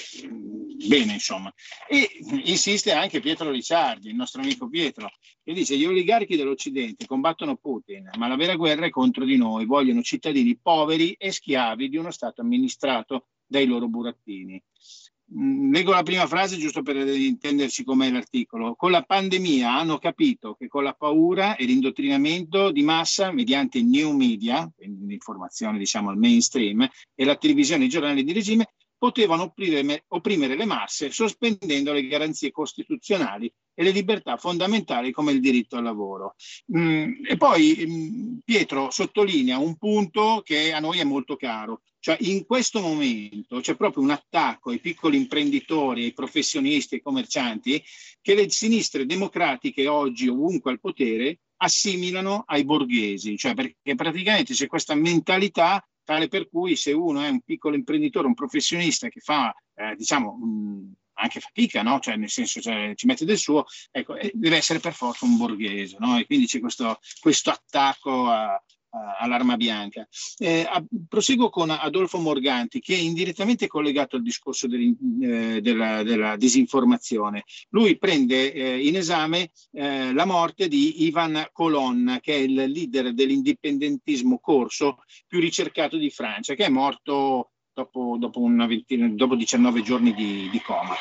bene, insomma. E insiste anche Pietro Ricciardi, il nostro amico Pietro, che dice gli oligarchi dell'Occidente combattono Putin, ma la vera guerra è contro di noi, vogliono cittadini poveri e schiavi di uno Stato amministrato dai loro burattini. Mm, leggo la prima frase giusto per intenderci com'è l'articolo. Con la pandemia hanno capito che con la paura e l'indottrinamento di massa mediante new media, l'informazione diciamo al mainstream, e la televisione e i giornali di regime, potevano opprimere, opprimere le masse sospendendo le garanzie costituzionali e le libertà fondamentali come il diritto al lavoro. Mm, e poi mm, Pietro sottolinea un punto che a noi è molto caro, cioè in questo momento c'è proprio un attacco ai piccoli imprenditori, ai professionisti, ai commercianti che le sinistre democratiche oggi ovunque al potere assimilano ai borghesi, cioè perché praticamente c'è questa mentalità tale per cui se uno è un piccolo imprenditore, un professionista che fa, eh, diciamo, mh, anche fatica, no? cioè, nel senso cioè, ci mette del suo, ecco, deve essere per forza un borghese, no? e quindi c'è questo, questo attacco a, all'arma bianca. Eh, a, proseguo con Adolfo Morganti, che è indirettamente collegato al discorso eh, della, della, disinformazione. Lui prende eh, in esame eh, la morte di Ivan Colonna, che è il leader dell'indipendentismo corso più ricercato di Francia, che è morto dopo, dopo, ventina, dopo 19 giorni di, di coma.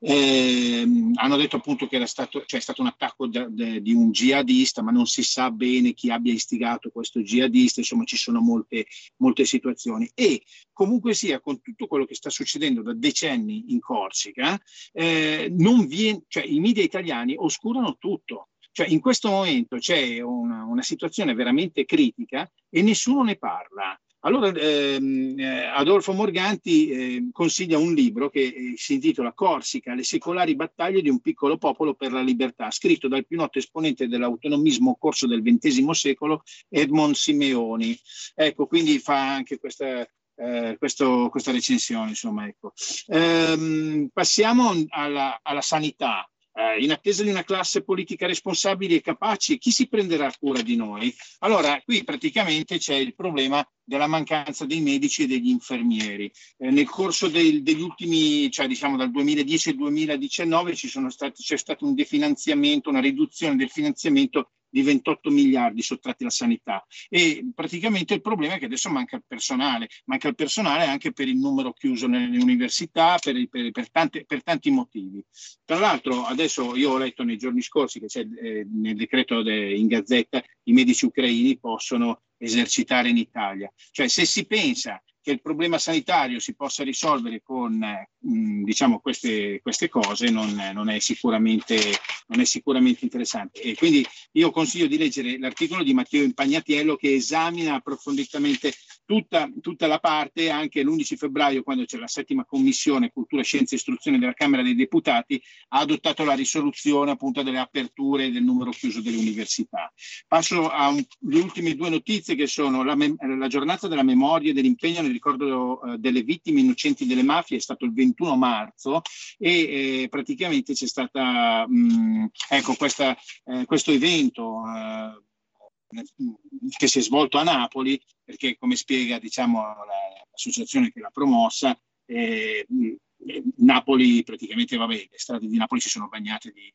Eh, hanno detto appunto che era stato, cioè, è stato un attacco de, de, di un jihadista, ma non si sa bene chi abbia istigato questo jihadista, insomma ci sono molte, molte situazioni. E comunque sia, con tutto quello che sta succedendo da decenni in Corsica, eh, viene, cioè, i media italiani oscurano tutto. Cioè, in questo momento c'è una, una situazione veramente critica e nessuno ne parla. Allora ehm, eh, Adolfo Morganti eh, consiglia un libro che eh, si intitola Corsica, le secolari battaglie di un piccolo popolo per la libertà, scritto dal più noto esponente dell'autonomismo corso del XX secolo, Edmond Simeoni. Ecco, quindi fa anche questa, eh, questo, questa recensione. Insomma, ecco. ehm, passiamo alla, alla sanità eh, in attesa di una classe politica responsabile e capace, chi si prenderà cura di noi? Allora, qui praticamente c'è il problema della mancanza dei medici e degli infermieri. Eh, nel corso del, degli ultimi, cioè diciamo dal 2010 al 2019, stati, c'è stato un definanziamento, una riduzione del finanziamento di 28 miliardi sottratti alla sanità e praticamente il problema è che adesso manca il personale, manca il personale anche per il numero chiuso nelle università, per, per, per, tante, per tanti motivi. Tra l'altro adesso io ho letto nei giorni scorsi che c'è eh, nel decreto de, in gazzetta i medici ucraini possono esercitare in Italia. Cioè se si pensa che il problema sanitario si possa risolvere con mh, diciamo queste, queste cose non, non, è sicuramente, non, è sicuramente, interessante. E quindi io consiglio di leggere l'articolo di Matteo Impagnatiello che esamina approfonditamente tutta, tutta la parte, anche l'11 febbraio, quando c'è la settima commissione Cultura, Scienza e Istruzione della Camera dei Deputati, ha adottato la risoluzione appunto delle aperture del numero chiuso delle università. Passo alle ultime due notizie che sono la, la giornata della memoria e dell'impegno nel ricordo eh, delle vittime innocenti delle mafie, è stato il 21 marzo e eh, praticamente c'è stata mh, ecco, questa, eh, questo evento eh, che si è svolto a Napoli, perché come spiega diciamo, l'associazione che l'ha promossa, eh, Napoli praticamente, vabbè, le strade di Napoli si sono bagnate di,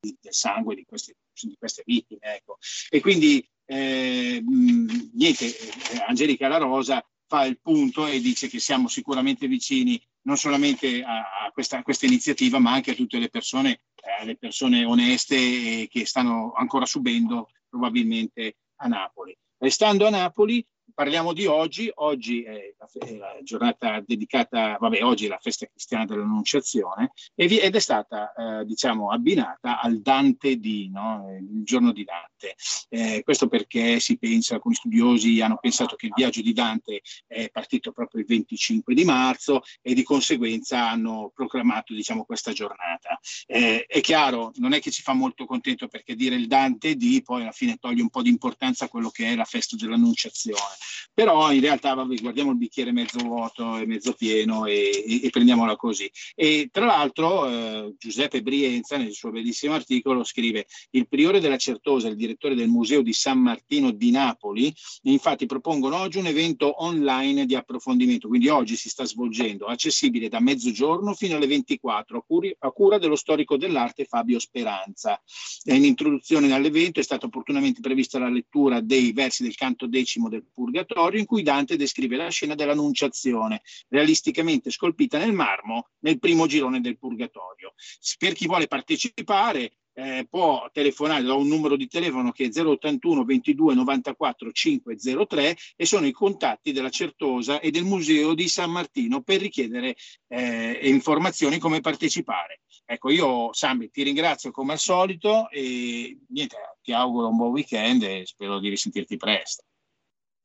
di, del sangue di queste, di queste vittime. Ecco. E quindi eh, niente, eh, Angelica La Rosa fa il punto e dice che siamo sicuramente vicini non solamente a, a, questa, a questa, iniziativa, ma anche a tutte le persone, eh, le persone oneste che stanno ancora subendo probabilmente a Napoli. Restando a Napoli, parliamo di oggi, oggi è la, è la, giornata dedicata, vabbè, oggi è la festa cristiana dell'Annunciazione ed è stata, eh, diciamo, abbinata al Dante di, no? il giorno di Dante. Eh, questo perché si pensa, alcuni studiosi hanno pensato che il viaggio di Dante è partito proprio il 25 di marzo e di conseguenza hanno proclamato, diciamo, questa giornata. Eh, è chiaro, non è che ci fa molto contento perché dire il Dante di poi alla fine toglie un po' di importanza a quello che è la festa dell'Annunciazione però in realtà vabbè, guardiamo il bicchiere mezzo vuoto e mezzo pieno e, e, e prendiamola così. E tra l'altro eh, Giuseppe Brienza nel suo bellissimo articolo scrive il priore della Certosa, il direttore del Museo di San Martino di Napoli, infatti propongono oggi un evento online di approfondimento, quindi oggi si sta svolgendo, accessibile da mezzogiorno fino alle 24 a, cura dello storico dell'arte Fabio Speranza. In introduzione all'evento è stata opportunamente prevista la lettura dei versi del canto decimo del Purgatorio in cui Dante descrive la scena dell'Annunciazione, realisticamente scolpita nel marmo nel primo girone del Purgatorio. Per chi vuole partecipare eh, può telefonare, do un numero di telefono che è 081 22 94 503 e sono i contatti della Certosa e del Museo di San Martino per richiedere eh, informazioni come partecipare. Ecco, io Sambi ti ringrazio come al solito e niente, ti auguro un buon weekend e spero di risentirti presto.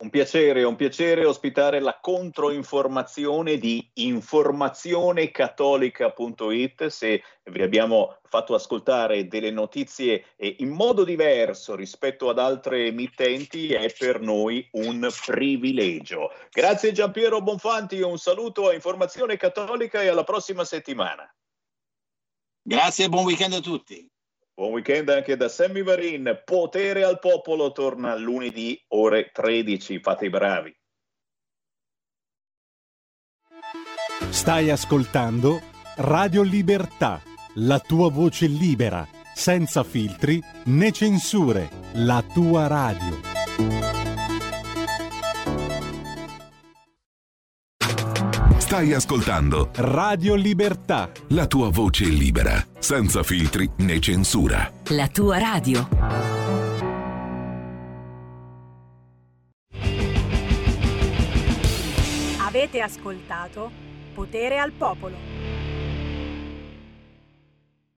Un piacere, un piacere ospitare la controinformazione di informazionecattolica.it. Se vi abbiamo fatto ascoltare delle notizie in modo diverso rispetto ad altre emittenti, è per noi un privilegio. Grazie Giampiero Bonfanti, un saluto a Informazione Cattolica e alla prossima settimana. Grazie e buon weekend a tutti. Buon weekend anche da Sammy Varin. Potere al popolo torna lunedì ore 13. Fate i bravi. Stai ascoltando Radio Libertà, la tua voce libera, senza filtri né censure, la tua radio. Stai ascoltando Radio Libertà. La tua voce libera, senza filtri né censura. La tua radio. Avete ascoltato Potere al Popolo.